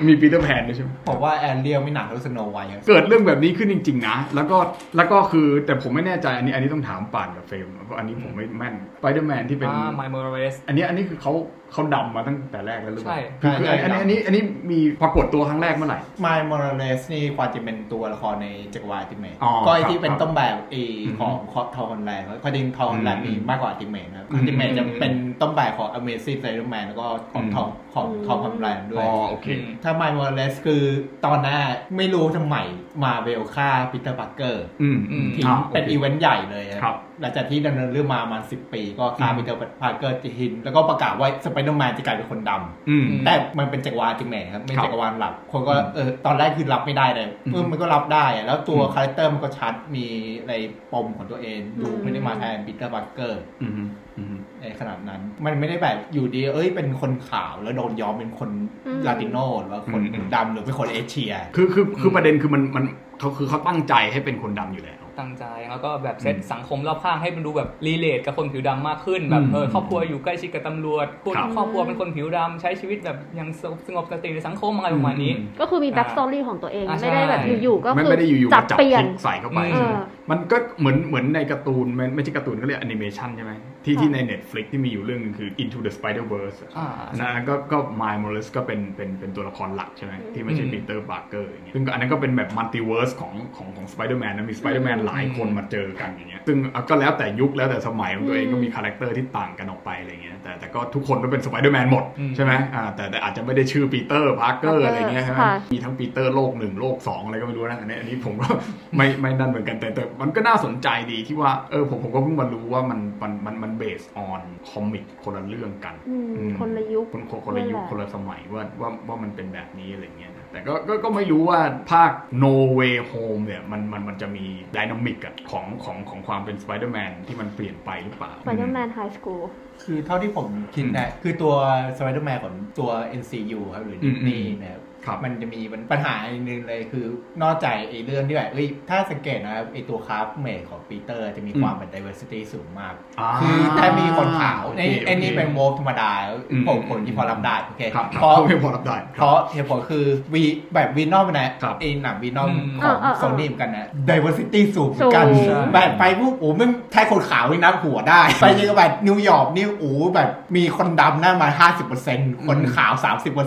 S1: มีปีเตอร์แพนด้วยใช่ไหม
S2: ผมว่าแอนเรียลไม่หนักเท่าสโนไวท์ครับ
S1: เกิดเรื่องแบบนี้ขึ้นจริง ๆ นะ แล้วก็แล้วก็คือแต่ผมไม่แน่ใจอันนี้อันนี้ต้องถามป่านกับเฟรมเพราะอันนี้ผมไม่แม่นไปเดอร์แมนที่เป็น
S4: อ่า My Morales
S1: อันนี้อันนี้คือเขาเขาดำมาตั้งแต่แรกแล้วหรือเปล่า
S4: ใช่
S1: คือคืออันอันนี้อันนี้อันนี้มีปรากฏตัวครั้งแรกเมื่อไหร่
S2: มายมอร์เลสนี่ความจริงเป็นตัวละครในจักรวาลติเมท
S1: อ๋อ
S2: ก็ไอ
S1: ครับ
S2: ที่เป็น
S1: ครับ
S2: ต้นแบบเอ
S1: อืม
S2: ของคอทอฮอนแลนด์ความจริงทอฮอนแลนด์
S1: อืม
S2: มีมากกว่าติเมทนะครับ
S1: อืม
S2: ติเมทจะเป็นต้นแบบของ Amazing Spider-Man แล้วก็ของ
S1: อืม
S2: ทอของ
S3: อืม
S2: ทอฮอนแลนด์ด้ว
S1: อ๋
S2: ย
S1: อโอเค
S4: อืม
S2: ถ้า Miles Morales คือตอนหน้าไม่รู้ทำไมมาเวลฆ่าปีเตอร์พาร์กเกอร์
S1: อืม
S4: อืม
S2: ทิ้ง
S1: อ่า
S2: เป็น
S1: โอเค
S2: อีเวนต์ใหญ่เลย
S1: ครับ
S2: หลังจากที่ดำเนินเรื่องมาประมาณสิบปี ก็ฆ่า
S1: อืม
S2: ปีเตอร์พาร์กเกอร์ทิ้ง แล้วก็ประกาศว่าสไปเดอร์แมนจะกลายเป็นคนดำ
S1: อืม
S2: แต่มันเป็นจักรวาลจริงไหมครับไม่
S1: ครับ
S2: จักรวาลหลักคนก็เออตอนแรกคือรับไม่ได้เลย
S1: อืม
S2: เออมันก็รับได้อะแล้วตัว
S1: อืม
S2: character มันก็ชัดมีอะไรปมของตัวเองดู
S3: อืม
S2: ไม่ได้มาแทนปีเตอร์พาร์กเกอร์
S1: อืมอืม
S2: ในขนาดนั้นมันไม่ได้แบบอยู่ดี เอ้ยเป็นคนขาวแล้วโดนย้อมเป็นคน
S3: อืม
S2: ลาติโนหรือว่าคน
S1: อืม
S2: ดำหรือเป็นคนเอเชีย
S1: คือคือคือประเด็นคือมันมันเขาคือเขาตั้งใจให้เป็นคนดำอยู่แล้ว
S4: ตั้งใจ แล้วก็แบบเซตสังคมรอบข้างให้มันดูแบบ relate กับคนผิวดำมากขึ้นแบบ
S1: อืม
S4: เออครอบครัวอยู่ใกล้ชิดกับตำรวจคุณ
S1: ครับ
S4: ครอบครัวเป็นคนผิวดำใช้ชีวิตแบบอยังสงบสติในสังคมอะไรประมาณนี้
S3: ก็คือมี backstory ของตัวเอง
S4: อ่า
S3: ไม่ได้แบบ
S4: ใช่
S3: อยู่ๆก็
S1: ไม่
S3: คือ
S1: ไม่ได้อยู่ๆ
S3: จับ
S1: มาจับ
S3: เปลี่ยน
S1: พิษใส่เข้าไป
S4: อืม
S1: ใช่ไหม
S3: เออ
S1: มันก็เหมือนเหมือนในการ์ตูนไม่ไม่ใช่การ์ตูนก็เรียกแอนิเมชันใช่ไหม ที่
S3: ค่ะ
S1: ที่ใน Netflix ที่มีอยู่เรื่องหนึ่งคือ Into the Spider-Verse อะ
S4: อ่า
S1: นะก็ก็มาย m o ร e สก็เป็นเป็นเป็นตัวละครหลักใช่ไหมที่ไม่ใช่
S4: อืม
S1: ปีเตอร์พาร์กเกอร์อย่างเงี้ยซึ่งก็อันนั้นก็เป็นแบบ multiverse ของของของสไปเดอร์แมนนะมีสไปเดอร์แมนหลายคนมาเจอกันอย่างเงี้ยซึ่งก็แล้วแต่ยุคแล้วแต่สมัยของตัวเอง
S3: อืม
S1: ก็มี character ที่ต่างกันออกไปอะไรเงี้ยแต่แต่ก็ทุกคนก็เป็นสไปเดอร์แมนหมด
S4: อืม
S1: ใช่ไหมอ่าแต่แต่อาจจะไม่ได้ชื่อปีเตอร์พาร์กเกอร์อะไรเงี้ยใช่ไหม
S3: ค่ะ
S1: มีทั้งปีเตอร์โลกหนึ่งโลกสองอะไรก็ไม่รู้นะอันนี้อันนี้ผมก็ไม่ไม่นั่นเหมือนกันแต่แต่มันก็น่าสนใจดีที่ว่าเออผมผมก็เพิ่งมารู้ว่ามันมันมันมัน based on comic คนละเรื่องกัน
S3: อืม
S1: อืม
S3: คนละยุค
S1: คนคนคนละยุค
S3: นั่นแหละ
S1: คนละสมัยว่าว่าว่ามันเป็นแบบนี้อะไรเงี้ยนะแต่ก็ก็ก็ไม่รู้ว่าภาค No Way Home เนี่ยมันมันมันจะมี dynamic อะของของของความเป็น Spider-Man ที่มันเปลี่ยนไปหรือเปล่า
S3: สไปเดอร์แมน high schoolคื
S2: อเท่าที่ผมคิดนะคือตัว Spider-Man ของตัว MCU ครับหรือ
S1: อื
S2: ดิ
S1: ม
S2: สนีย์นะครับ
S1: ครับ
S2: มันจะมีปัญหาอีกหนึ่งเลยคือนอกจากไอ้เรื่องที่แบบเอ้ยถ้าสังเกตนะครับไอ้ตัวคราฟเมดของปีเตอร์จะมีความเป็น diversity สูงมาก
S1: อ่า
S2: คือถ้ามีคนขาว
S1: โอเค
S2: ไอ้ไอ้นี่
S1: โอเค
S2: เป็นโมฟธรรมดา
S1: อืม
S2: ผมคนที่พอรับได้โอเค
S1: ครับ
S2: เพราะ
S1: ไม่พอรับได้
S2: เพราะเหตุผลคือวีแบบวีนอมนะครับไอ้หนังวีนอม
S4: อืม
S2: ของ
S3: เออเออเออ
S2: โซนี่เหมือนกันนะ diversity สูงเหมือนกัน
S3: สูง
S2: แบบไปปุ๊บโอ้ไม่แค่คนขาวไม่นับหัวได้ ไปยังแบบนิวยอร์กนี่โอ้แบบมีคนดำหน้ามา 50%คนขาว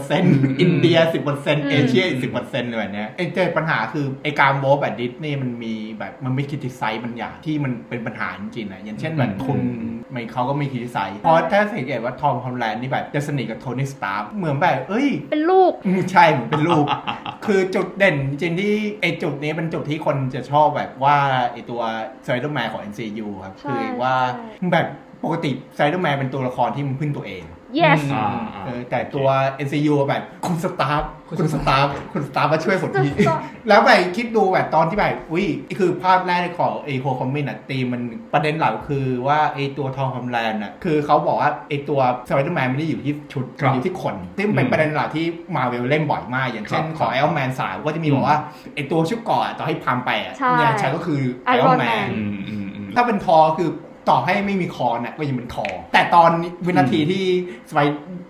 S2: 30%อินเดีย 10%เอเชียอีก10%เลยแบบเนี้ยไอ้เจอปัญหาคือไอ้การโมแบบดิสนี่มันมีแบบมันไม่คิดไซส์มันอย่างที่มันเป็นปัญหาจริงๆนะอย่างเช่นแบบทุนไม่เขาก็ไม่คิดไซส์เพราะถ้าสังเกตว่าทอมฮอลแลนด์นี่แบบจะสนิทกับโทนี่สตาร์เหมือนแบบเอ้ย
S3: เป็นลูก
S2: อืมใช่เหมือนเป็นลูก คือจุดเด่นจริงที่ไอจุดนี้เป็นจุดที่คนจะชอบแบบว่าไอตัวไซเดอร์แมนของ MCU ครับ
S3: ใช่
S2: คือว่า
S3: ใช่
S2: แบบปกติไซเดอร์แมนเป็นตัวละครที่มันพึ่งตัวเอง
S3: yes
S1: อ่า
S2: เออแต่ตัว MCU แบบคุณสตาร์กคุณสตาร์กคุณสตาร์กมาช่วยผมที
S3: Stark
S2: แล้วแบบคิดดูแบบตอนที่แบบอุ้ยคือภาพแรกของไอ Homecoming อะธีมันประเด็นหลักคือว่าไอตัวทอมฮอลแลนด์อะคือเขาบอกว่าไอตัวสไปเดอร์แมนไม่ได้อยู่ที่ชุด
S1: ครับ
S2: มันอยู่ที่คนซึ่งเป็นประเด็นหลักที่มาเวลเล่นบ่อยมาก อย่างเช่น
S1: ครับ
S2: ของ Iron Man สามก็จะมีบอกว่าไอตัวชุดเก่อต่อให้พามไปอะ
S3: ใช่
S2: เนี่ยใช้ก็คือไอออ
S3: Iron
S2: นแมน
S3: Man
S1: อืมอืมอืม
S2: ถ้าเป็นทอคือ ต่อให้ไม่มีคอเนี่ยก็ยังเป็นทอแต่ตอนวินาทีที่สไป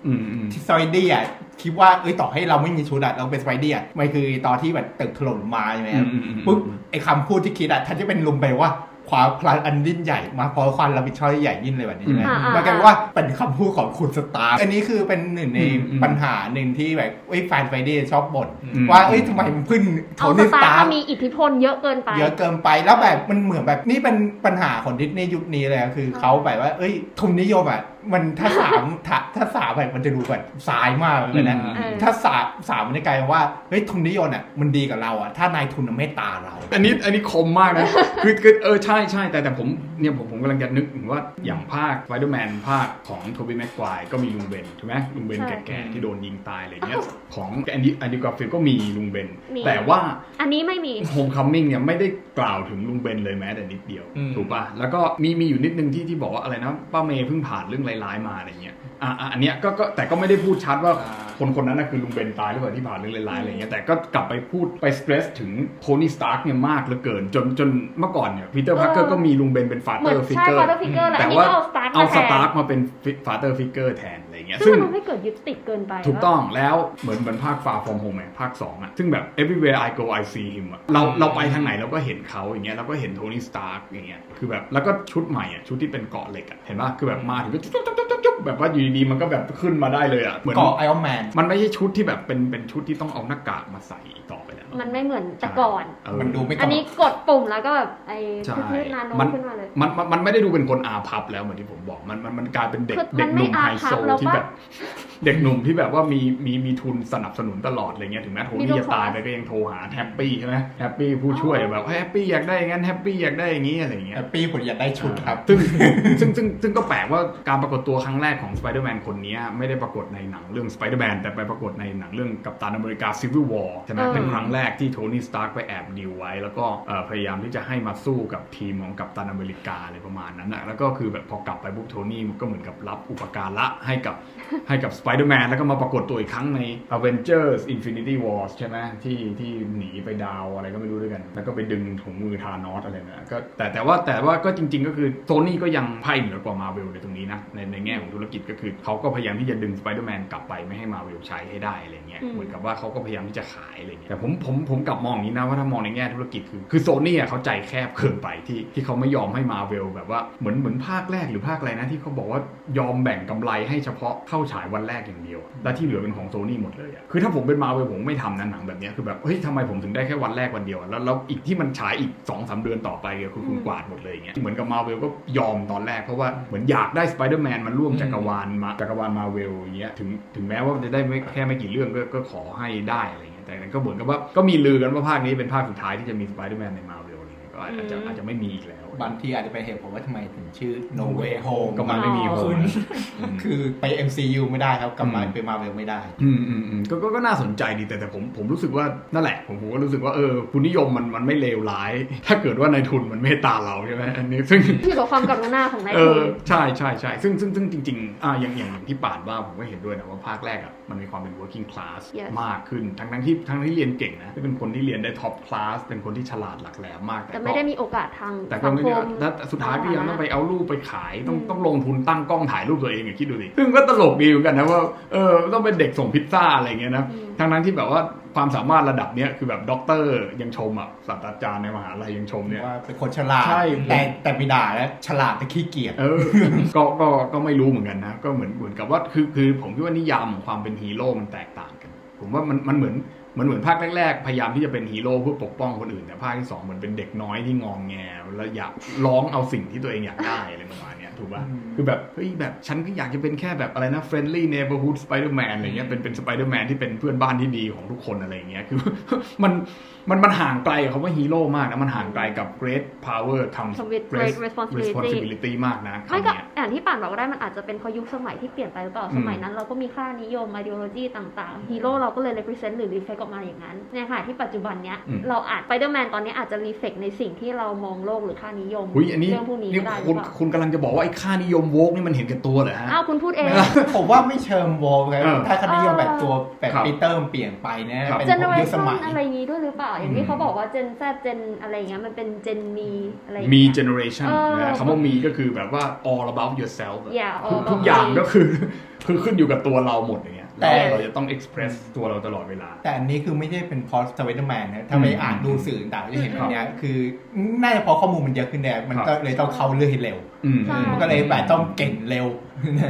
S1: อืมอืม
S2: ที่สไปดี้อะคิดว่าเอ้ยต่อให้เราไม่มีชุดอะเราเป็นสไปดี้อะมันคือตอนที่แบบตึกถล่มลงมาใช่ไหมครับ
S1: อืมอืมอืม
S2: ปุ๊บไอ้คำพูดที่คิดอะท่านจะเป็นลุมไปว่า ความพลังอันยิ่งใหญ่มาเพราะความรับผิดชอบที่ใหญ่ยิ่งเลยแบบนี้ใช่ไหม
S3: อ่าอ่า
S2: มันกลายเป็นว่าเป็นคำพูดของคุณสตาร์อันนี้คือเป็นหนึ่งใน
S1: อืมอืม
S2: ปัญหาหนึ่งที่แบบเอ้ยแฟนสไปดี้ชอบบ่น
S1: อืม
S2: ว่าเอ้ยทำไมมันพึ่งโท
S3: เอาส
S2: นี่ส
S3: ตา
S2: ตา
S3: ร์
S2: ร์
S3: ก็มีอิทธิพลเยอะเกินไป
S2: เยอะเกินไปแล้วแบบมันเหมือนแบบนี่เป็นปัญหาของดิสนีย์ยุคนี้เลยอะคือเขาแบบว่าเอ้ยทุนนิยมอะมันถ้าสามถ้าถ้าสามแบบมันจะดูแบบสายมากเลยนะ
S1: อืม
S3: เออ
S2: ถ้าสามสามมันจะกลายเป็นว่าเฮ้ยทุนนิยมอะมันดีกับเราอะถ้านายทุนน่ะไม่ตาเรา
S1: อันนี้อันนี้คมมากนะคือคือเออใช่ใช่แต่แต่ผมเนี่ยผมผมกำลังจะนึกถึงว่าอย่างภาค Spider-Man ภาคของโทบี้แม็กควายก็มีลุงเบนถูกไหมลุงเบน
S3: ใช่
S1: แก่ๆที่โดนยิงตายอะไรเงี้ยของแอนดี้แอนดรูว์การ์ฟิลด์ก็มีลุงเบน
S3: มี
S1: แต่ว่า
S3: อันนี้ไม่มี
S1: โฮมคัมมิ่งเนี่ยไม่ได้กล่าวถึงลุงเบนเลยแม้แต่นิดเดียว
S4: อืม
S1: ถูกป่ะแล้วก็มีมีอยู่นิดนึงที่ที่บอกว่าอะไรนะป้าเมย์เพิ่งผ่านเรื่องร้ายๆมาอะไรเงี้ย อะอะอันเนี้ยก็ก็แต่ก็ไม่ได้พูดชัดว่า
S4: อ่า
S1: คนคนนั้นน่ะคือลุงเบนตายหรือเปล่าที่ผ่านเรื่องร้ายๆอะไรเงี้ยแต่ก็กลับไปพูดไป stress ถึงโทนี่สตาร์กเนี่ยมากเหลือเกินจนจนเมื่อก่อนเนี่ยปีเตอร์พาร์กเกอร์ก็มีลุงเบนเป็น
S3: เหมื
S1: อ
S3: น
S1: father figure
S3: ใช่ father figure แล้วอั
S1: แต่ว่าอันนี้
S3: ก็เอาสตาร์ก
S1: เอา
S3: มาแทน
S1: มาเป็นfather figure แทนอะไรเงี้ย
S3: ซึ่ง
S1: ซึ่ง
S3: มันทำให้เกิดยึดติดเกินไป
S1: ถูกต้องแล้วเหมือนเหมือนภาค Far From Home อะภาค2อะซึ่งแบบ everywhere I go I see him อะเราเราไปทางไหนเราก็เห็นเขาอย่างเงี้ยเราก็เห็นโทนี่สตาร์กอย่างเงี้ยคือแบบแล้วก็ชุดใหม่อะชุดที่เป็นเกราะเหล็กอะเห็นป่ะคือแบบมาถึงก็ จุ๊บจุ๊บจุ๊บจุ๊บจุ๊บแบบว่าอยู่ดีๆมันก็แบบขึ้นมาได้เลยอะเหมือน
S2: เกราะ Iron Man มัน
S1: ไม่ใช่ชุดที่แบบเป็นเป็นชุดที่ต้องเอาหน้ากากมาใส่ต่อไปแล้ว
S3: มันไม่เหมือนแต่ก่อน
S1: เออ
S2: มันดูไม่
S3: อันนี้กดปุ่มแล้วก็แบบไอ้
S1: ใช่
S3: พืชนาโน
S1: มัน
S3: ขึ้นมาเลย
S1: มันมันมันไม่ได้ดูเป็นคนอาพับแล้วเหมือนที่ผมบอกมันมันมันกลายเป็นเด็ก
S3: คือ
S1: เด็กหนุ่ม
S3: มันไม่
S1: ไฮ
S3: อาพั
S1: โซ
S3: บแล้ว
S1: ที่
S3: ปะ
S1: แบบเด็กหนุ่มที่แบบว่ามีมีมีทุนสนับสนุนตลอดอะไรเงี้ยถึงแม้โท
S3: มี
S1: นี่
S3: ลูก
S1: จะตาย
S3: คอร์ส
S1: ไปก็ยังโทรหาแฮปปี้ใช่ไหมแฮปปี้ผู้ช่วยแบบแฮปปี้อยากได้อย่างนั้นแฮปปี้อยากได้อย่างนี้อะไรเงี้ย
S2: แฮปปี้ผมอยากได้ชุดครับ
S1: ซึ่งซึ่งซึ่งซึ่งก็แปลกว่าการปรากฏตัวครั้งแรกของสไปเดอร์แมนคนนี้ไม่ได้ปรากฏในหนังเรื่องสไปเดอร์แมนแต่ไปปรากฏในหนังเรื่องกัปตันอเมริกาซิวิลวอร์ใช่ไหม
S3: เออ
S1: เป็นครั้งแรกที่โทนี่สตาร์กไปแอบดีลไว้ แล้วก็เอ่อพยายามที่จะให้มาสู้กับทีมของกัปตันอเมริกกาอะไรประมาณนั้นนะแล้วก็คือแบบพอกลับไปปุ๊บโทนี่มันก็เหมือนกับรับอุปการะให้กับให้กับสไปเดอร์แมนแล้วก็มาปรากฏตัวอีกครั้งใน Avengers Infinity Wars ใช่ไหมที่ที่หนีไปดาวอะไรก็ไม่รู้ด้วยกัน แล้วก็ไปดึงถุงมือธานอสอะไรนะก็แต่แต่ว่าแต่ว่าก็จริง ๆ ก็คือโซนี่ก็ยังไพ่เหนือกว่ามาเวลในตรงนี้นะในในแง่ของธุรกิจก็คือเขาก็พยายามที่จะดึงสไปเดอร์แมนกลับไปไม่ให้มาเวลใช้ให้ได้อะไรเงี้ย
S3: อืม
S1: เหมือนกับว่าเขาก็พยายามที่จะขายอะไรเงี้ยแต่ผมผมผมกลับมองอย่างนี้นะว่าถ้ามองในแง่ธุรกิจคือคือโซนี่เขาใจแคบเกินไปที่ที่เขาไม่ยอมให้มาเวลแบบว่าเหมือนเหมือนภาคแรกหรือภาคอะไรนะที่เขาบอกว่ายอมแบ่งกำไรให้เฉพาะเข้าฉายวันแรกอย่างเดียว และที่เหลือเป็นของโซนี่หมดเลยอะคือถ้าผมเป็นมาเวลผมไม่ทำนะหนังแบบเนี้ยคือแบบเฮ้ยทำไมผมถึงได้แค่วันแรกวันเดียวอะแล้วแล้วอีกที่มันฉายอีก2อสเดือนต่อไปอะคือคุณกวาดหมดเลยอย่างเงี้ยเหมือนกับมาเวลก็ยอมตอนแรกเพราะว่าเหมือนอยากได้สไปเดอร์แมนมันร่วมจักรวาลมาจักรวาลมาเวลอย่างเงี้ยถึงถึงแม้ว่าจะได้ไม่แค่ไม่กี่เรื่องก็ก็ขอให้ได้อะไรเงี้ยแต่ก็เหมือนกับว่าก็มีลือกันว่าภาคนี้เป็นภาคสุดท้ายที่จะมีสไปเดอร์แมนในมาเวลอะไรเงี้ยก็อาจจะ
S3: อืม
S1: อาจจะไม่มีอีกแล้ว
S2: บางทีอาจจะเป็นเหตุผลว่าทำไมถึงชื่อ No Way Home
S1: ก็มันไม่มี
S3: อ๋อ
S1: โฮม
S2: คือไป MCU ไม่ได้ครับกลับมา
S1: อืม
S2: ไปมาเวลไม่ได้
S1: อืมอืมอืมก็ก็ก็น่าสนใจดีแต่แต่ผมผมรู้สึกว่านั่นแหละ ผมผมก็รู้สึกว่าเออคุณนิยมมันมันไม่เลวร้าย ถ้าเกิดว่านายทุนมันเมตตาเราใช่ไหมอันนี้ซึ่ง
S3: ที่กับความกรุณาของนาย
S1: เอ
S3: ทุ
S1: อนใช่ใช่ใช่ซึ่งซึ่งซึ่งจริงๆอ่าอย่างอย่างที่ป่านว่าผมก็เห็นด้วยนะว่าภาคแรกอะ มันมีความเป็น working class
S3: Yes
S1: มากขึ้น ทั้งทั้งที่ทั้งที่เรียนเก่งนะที่เป็นคนที่เรียนได้ top class เป็นคนที่ฉลาดหลักแหลมมาก
S3: แต่
S1: ก็
S3: ไม่ได้มีโอกาสทางสังคม
S1: แต่ก็ไม่ได้แล้วสุดท้ายก็ยังต้องไปเอารูปไปขายต้อง
S3: อืม
S1: ต้องลงทุนตั้งกล้องถ่ายรูปตัวเองอะคิดดูดิซึ่งก็ตลกดีเหมือนกันนะว่าเออต้องเป็นเด็กส่งพิซซ่าอะไรเงี้ยนะ
S3: อืม
S1: ทั้งนั้นที่แบบว่า ความสามารถระดับเนี้ยคือแบบด็อกเตอร์ยังชมอะศาสตราจารย์ในมหาลัยยังชมเนี่ย
S2: ว่าเป็นคนฉลาด
S1: ใช่
S2: แต่แต่ไม่ด่าแล้วฉลาดแต่ขี้เกียจ
S1: เออก็ก็ก็ไม่รู้เหมือนกันนะ ก็เหมือนเหมือนกับว่าคือคือผมคิดว่านิยามของความเป็นฮีโร่มันแตกต่างกัน ผมว่ามันมันเหมือนมันเหมือนภาคแรกๆ พยายามที่จะเป็นฮีโร่เพื่อปกป้องคนอื่น แต่ภาคที่สองเหมือนเป็นเด็กน้อยที่งองแง แล้วอยากร้องเอาสิ่งที่ตัวเองอยากได้อะไรประมาณเนี้ย ถูกป่ะ
S2: อืม
S1: คือแบบเฮ้ยแบบฉันก็อยากจะเป็นแค่แบบอะไรนะ friendly neighborhood Spider-Man อะไรเงี้ยเป็นเป็น Spider-Man ที่เป็นเพื่อนบ้านที่ดีของทุกคนอะไรเงี้ยคือมันมันมันห่างไกลกับคำว่าฮีโร่มากนะ มันห่างไกลกับ great power comes
S3: Come with great responsibility
S1: responsibility มากนะ
S3: ไม่ก็
S1: คำเนี้ย
S3: อย่างที่ป่านบอกก็ได้มันอาจจะเป็นเพราะยุคสมัยที่เปลี่ยนไปหรือเปล่า
S1: อืม
S3: สมัยนั้น เราก็มีค่านิยม ideology ต่างๆฮีโร่เราก็เลย represent หรือ reflect ออกมาอย่างนั้นในขณะที่ปัจจุบันเนี้ย
S1: อืม
S3: เราอาจ Spider-Man ตอนนี้อาจจะ reflect ในสิ่งที่เรามองโลกหรือค่านิยม
S1: อุ้ยอันนี้
S3: เรื่องพวกนี้
S1: นี่
S3: ไม่ได้หรื
S1: คุ
S3: อ
S1: ณ
S3: เปล่า
S1: คุณกำลังจะบอกว่าไอ้ค่านิยมโวกนี่มันเห็นแก่ตัวเหรอฮะ
S3: อ้าวคุณพูดเอง
S2: ผมว่าไม่เชิงโวลไง
S1: เออ
S2: ถ้าคณิยมแบบตัวแบบ
S1: ครับ
S2: ปีเตอร์มันเปลี่ยนไปเนี่ย
S1: ครับ
S2: เป็น
S3: เจเน
S2: พ
S3: อ
S2: วก
S3: เร
S2: ยุคส
S3: ชัน
S2: มัย
S3: อะไรนี้ด้วยหรือเปล่าอย่างที่เขาบอกว่าเจนแซเจนอะไรอย่างเงี้ยมันเป็นเจนมีอะไรอย่าง
S1: มี
S3: เงี้ย
S1: generation
S3: เออ
S1: นะคำว่ามีก็คือแบบว่า all about yourself อะ
S3: Yeah,
S1: ทุก
S3: all
S1: ทุก
S3: about
S1: อย่าง
S3: me
S1: ก็คือคือขึ้นอยู่กับตัวเราหมดอย่างเงี้ย
S2: แต่
S1: แต่เราจะต้อง express ตัวเราตลอดเวลา
S2: แต่อันนี้คือไม่ใช่เป็นพอสเวเดอร์แมนนะถ้าไป
S1: อืม
S2: อ่านดูสื่อต่างๆจะเห็น
S1: ครับ
S2: แบบเนี้ยคือน่าจะเพอข้อมูลมันเยอะขึ้นเนี่ยมัน
S1: ครับ
S2: ก็เลยต้องเข้าเรื่องให้เร็ว
S1: อืม
S3: ใช่
S2: มันก็เลยแบบต้องเก่งเร็ว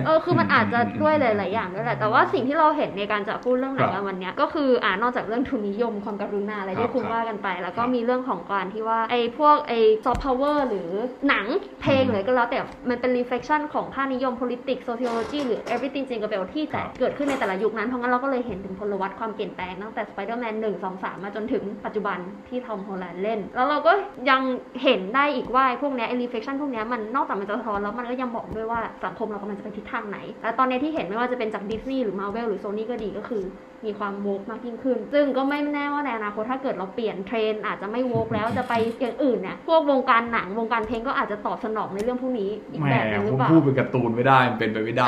S3: เออคือมันอาจจะ
S1: อืม
S3: ด้วยหลาย ๆ อย่างด้วยแหละ แต่ว่าสิ่งที่เราเห็นในการจะพูดเรื่องหนัง
S1: ครับ
S3: กันวันเนี้ยก็คืออ่านอกจากเรื่องทุนนิยมความกรุณาอะไร
S1: ครั
S3: ที่
S1: บ
S3: คุณ
S1: ครับ
S3: ว่ากันไป แล้วก็
S1: ครับ
S3: มีเรื่องของการที่ว่าไอ้พวกไอ้ซอฟต์พาวเวอร์หรือหนังเพลง
S1: อืม
S3: หรือก็แล้วแต่มันเป็น reflection ของค่านิยม politics sociology หรือ everything จริงกับเบลที่แต่
S1: ครับ
S3: เกิดขึ้นในแต่ละยุคนั้นเพราะงั้นเราก็เลยเห็นถึงพลวัตความเปลี่ยนแปลงตั้งแต่ Spider-Man 1 2 3 มาจนถึงปัจจุบันที่ทอมโฮแลนด์เล่น แล้วเราก็ยังเห็นได้อีกว่าไอ้พวกเนี้ยไอ้ reflection พวกเนี้ยมันนอกจากมันจะสะท้อนแล้วมันก็ยังบอกด้วยว่าสังคมเรากำลังจะไปทิศทางไหนและตอนเนี้ยที่เห็นไม่ว่าจะเป็นจากดิสนีย์หรือมา r v เวลหรือโซนี่ก็ดีก็คือมีความ woke มากยิ่งขึ้น ซึ่งก็ไม่แน่ว่าในอนาคตถ้าเกิดเราเปลี่ยนเทรนด์อาจจะไม่ woke แล้วจะไปอย่างอื่นเนี่ยพวกวงการหนังวงการเพลงก็อาจจะตอบสนองในเรื่องพวกนี้อีก
S1: แหม
S3: แบบหนึ่งหรือเปล่าคุณ
S1: พูดเป็นการ์ตูนไม่ได้มันเป็นไปไม่ได้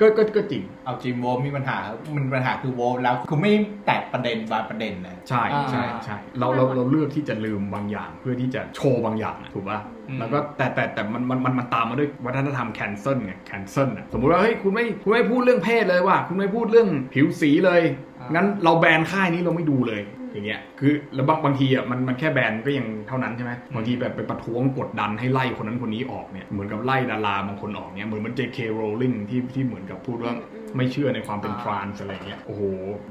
S1: ก็ก็ก็จริง
S2: เอาจริงโวลมีปัญหาครับมันปัญหาคือโวลแล้วคือไม่แตะประเด็นบางประเด็นนะ
S1: ใช่
S4: อ่า
S1: ใช่ใช่เราเราเราเลือกที่จะลืมบางอย่าง เพื่อที่จะโชว์บางอย่างอะถูกป่ะ
S4: อืม
S1: แล้วก็แต่แต่แต่มันมันมันมันตามมาด้วยวัฒนธรรมแคนเซิลไงแคนเซิลอะสมมุติว่าเฮ้ยคุณไม่คุณไม่พูดเรื่องเพศเลยว่ะคุณไม่พูดเรื่องผิวสีเลย
S4: อ่างั้
S1: งั้นเราแบนค่ายนี้เราไม่ดูเลยอย่างเงี้ยคือแล้วบางบางทีอะมันมันแค่แบนก็ยังเท่านั้นใช่ไหมบางทีแบบไปประท้วงกดดันให้ไล่คนนั้นคนนี้ออกเนี่ยเหมือนกับไล่ดาราบางคนออกเนี่ยเหมือนมัน JK Rowling ที่ที่เหมือนกับพูดว่า
S3: อืม
S1: ไม่เชื่อในความเป็น
S2: อ่า
S1: ทรานส์อะไรเงี้ยโอ้โห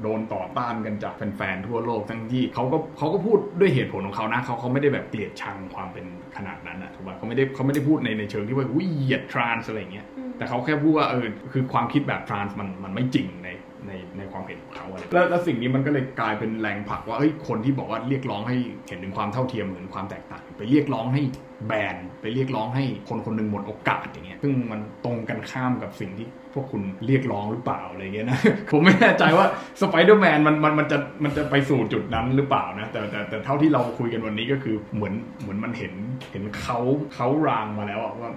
S1: โดนต่อต้านกันจากแฟนๆทั่วโลกทั้งที่เขาก็เขาก็พูดด้วยเหตุผลของเขานะเขาเขาไม่ได้แบบเกลียดชังความเป็นขนาดนั้นนะถูกป่ะเขาไม่ได้เขาไม่ได้พูดในในเชิงที่ว่าอุ้ยเหยียดทรานส์อะไรเงี้ย
S3: อืม
S1: แต่เขาแค่พูดว่าเออคือความคิดแบบทรานส์มันมันไม่จริงในในในความเห็นของเขาอะไรแล้วแล้วสิ่งนี้มันก็เลยกลายเป็นแรงผลักว่าเอ้ยคนที่บอกว่าเรียกร้องให้เห็นถึงความเท่าเทียมเหมือนความแตกต่าง ไปเรียกร้องให้แบนไปเรียกร้องให้คนคนหนึ่งหมดโอกาสอย่างเงี้ยซึ่งมันตรงกันข้ามกับสิ่งที่ พวกคุณเรียกร้องหรือเปล่าอะไรเงี้ยนะผมไม่แน่ใจว่าสไปเดอร์แมนมันมันมันจะมันจะไปสู่จุดนั้นหรือเปล่านะแต่แต่แต่เท่าที่เราคุยกันวันนี้ก็คือเหมือนเหมือนมันเห็นเห็นเค้าเค้ารางมาแล้วว่า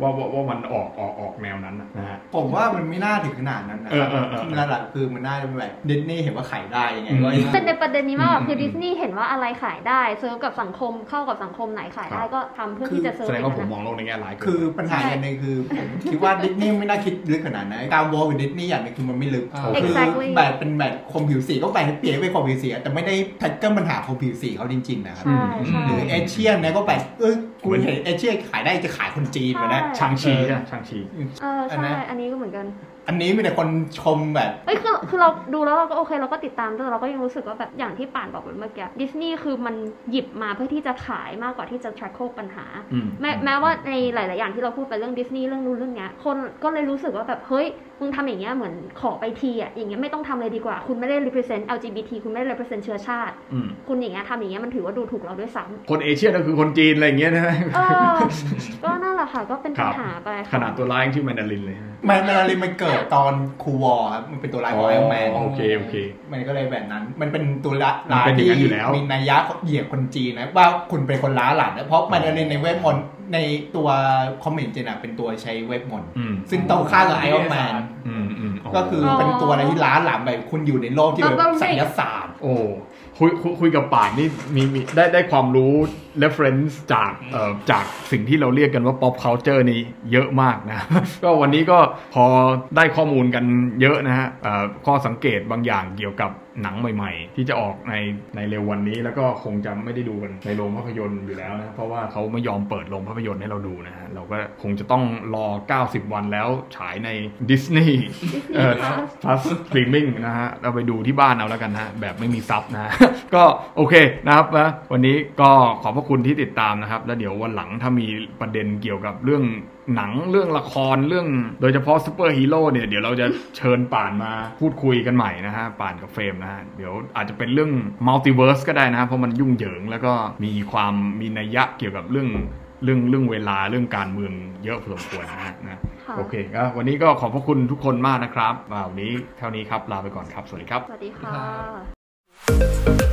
S1: ว่าว่าว่ามันออกออกออกแนวนั้นอะนะฮะ
S2: ผมว่ามันไม่น่าถึงขนาดนั้นนะ
S1: เออเออเออ
S2: นั่นแหละคือมันน่าจะเป็นแบบดิสนีย์เห็นว่าขายได้ยังไงก็
S1: อืม
S3: เป็นในประเด็นนี้มากกว่า
S1: อืม
S3: คือดิสนีย์เห็นว่าอะไรขายได้เซิร์ฟกับสังคมเข้ากับสังคมไหนขายได้ก็ทำเพื่อที่จะเซิร์ฟ
S1: แสดงว่าผม
S3: นั้น
S1: มองโลกในแง่ร้ายเกิน
S2: คือปัญหาอย่างหนึ่งคือผมคิดว่าดิสนีย์ไม่น่าคิดลึกขนาดนั้นการวอลกับดิสนีย์อย่างหนึงคือมันไม่ลึก
S4: อ่า
S2: คือ
S3: Exactly
S2: แบบเป็นแบบคนผิวสีก็แบ่งให้เปลี่ยนไปคนผิวสีแต่ไม่ได้ tackle ปัญหาคนผิวสีเขาจริงๆนะครับ
S3: ใช่ใช่
S2: หรือ Asian เนี่ยก็แบบเอ อกูเห็น Asian ขายได้จะขายคนจีนมานะ
S3: ใช่
S1: ชางชีอะชางชี
S3: เออ
S2: อัน
S3: ใช่
S2: นั้น
S3: อันนี้ก็เหมือนกัน
S2: อันนี้มีแต่คนชมแบบ
S3: เอ้ยคือคือเราดูแล้วเราก็โอเคเราก็ติดตามแต่เราก็ยังรู้สึกว่าแบบอย่างที่ป่านบอกไปเมื่อกี้ดิสนีย์คือมันหยิบมาเพื่อที่จะขายมากกว่าที่จะ tackle ปัญหา
S1: อืม
S3: แม้แม้ว่าในหลาย ๆ อย่างที่เราพูดไปเรื่องดิสนีย์เรื่องนู้นเรื่องเนี้ยคนก็เลยรู้สึกว่าแบบเฮ้ยมึงทำอย่างเงี้ยเหมือนขอไปทีอะอย่างเงี้ยไม่ต้องทำเลยดีกว่า คุณไม่ได้ represent LGBT คุณไม่ได้ represent เชื้อชาติ
S1: อืม
S3: คุณอย่างเงี้ยทำอย่างเงี้ยมันถือว่าดูถูกเราด้วยซ้ำ
S1: คนเอเชียก็คือคนจีนอะไรอย่างเงี้ยนะ
S3: เออ ก็นั่นแหละค่ะ ก็เป็นปัญหาไป
S1: ขนาดตัวร้ายยังชื่อแมนดารินเลยฮะแม
S2: นดารินมันเกิดตอน Cold War ครับมันเป็นตัวร้ายของไอรอนแมน
S1: โอเคโอเค
S2: มันก็เลยแบบนั้น มันเป็นตัวละ
S1: มัน
S2: ร้าย
S1: เป็นอย่าง
S2: ที่
S1: นั้นอยู่แล้ว
S2: มีนัยยะเหยียบคนจีนนะว่าคุณเป็นคนล้าหลังนะเพราะมันในในเว็บมนต์ ในตัวคอมเมนต์เจนอะเป็นตัวใช้เว็บมนต์
S1: อืม
S2: ซึ่งตรงข้ามกับไอรอนแมน
S1: อืมอืม
S2: ก็คือเป็นตัวอะไรที่ล้าหลังแบบคุณอยู่ในโลกที่แบบไสยศาสตร์
S1: โอ้คุยคุยคุยกับป่านนี่มีมีได้ได้ความรู้ reference จากเอ่อจากสิ่งที่เราเรียกกันว่า pop culture นี่เยอะมากนะ ก็วันนี้ก็พอได้ข้อมูลกันเยอะนะฮะเอ่อข้อสังเกตบางอย่างเกี่ยวกับหนังใหม่ ๆ ที่จะออกในในเร็ววันนี้ แล้วก็คงจะไม่ได้ดูกันในโรงภาพยนตร์อยู่แล้วนะเพราะว่าเขาไม่ยอมเปิดโรงภาพยนตร์ให้เราดูนะฮะเราก็คงจะต้องรอ 90 วันแล้วฉายใน Disney เอ่อ plus streaming นะฮะเราไปดูที่บ้านเอาแล้วกันนะฮะแบบไม่มีซับนะฮะก็โอเคนะครับนะวันนี้ก็ขอบพระคุณที่ติดตามนะครับ แล้วเดี๋ยววันหลังถ้ามีประเด็นเกี่ยวกับเรื่องหนังเรื่องละครเรื่อง โดยเฉพาะซูเปอร์ฮีโร่เนี่ยเดี๋ยวเราจะเชิญป่านมาพูดคุยกันใหม่นะฮะป่านกับเฟรมนะฮะเดี๋ยวอาจจะเป็นเรื่องมัลติเวิร์สก็ได้นะฮะเพราะมันยุ่งเหยิงแล้วก็มีความมีนัยยะเกี่ยวกับเรื่องเรื่องเรื่องเวลาเรื่องการเมืองเยอะพอสมควรนะฮะนะ
S3: ค่ะ
S1: โอเคก็วันนี้ก็ขอบพระคุณทุกคนมากนะครับอ่าวันนี้เท่านี้ครับลาไปก่อนครับ สวัสดีครับ
S3: สวัสดีค่ะ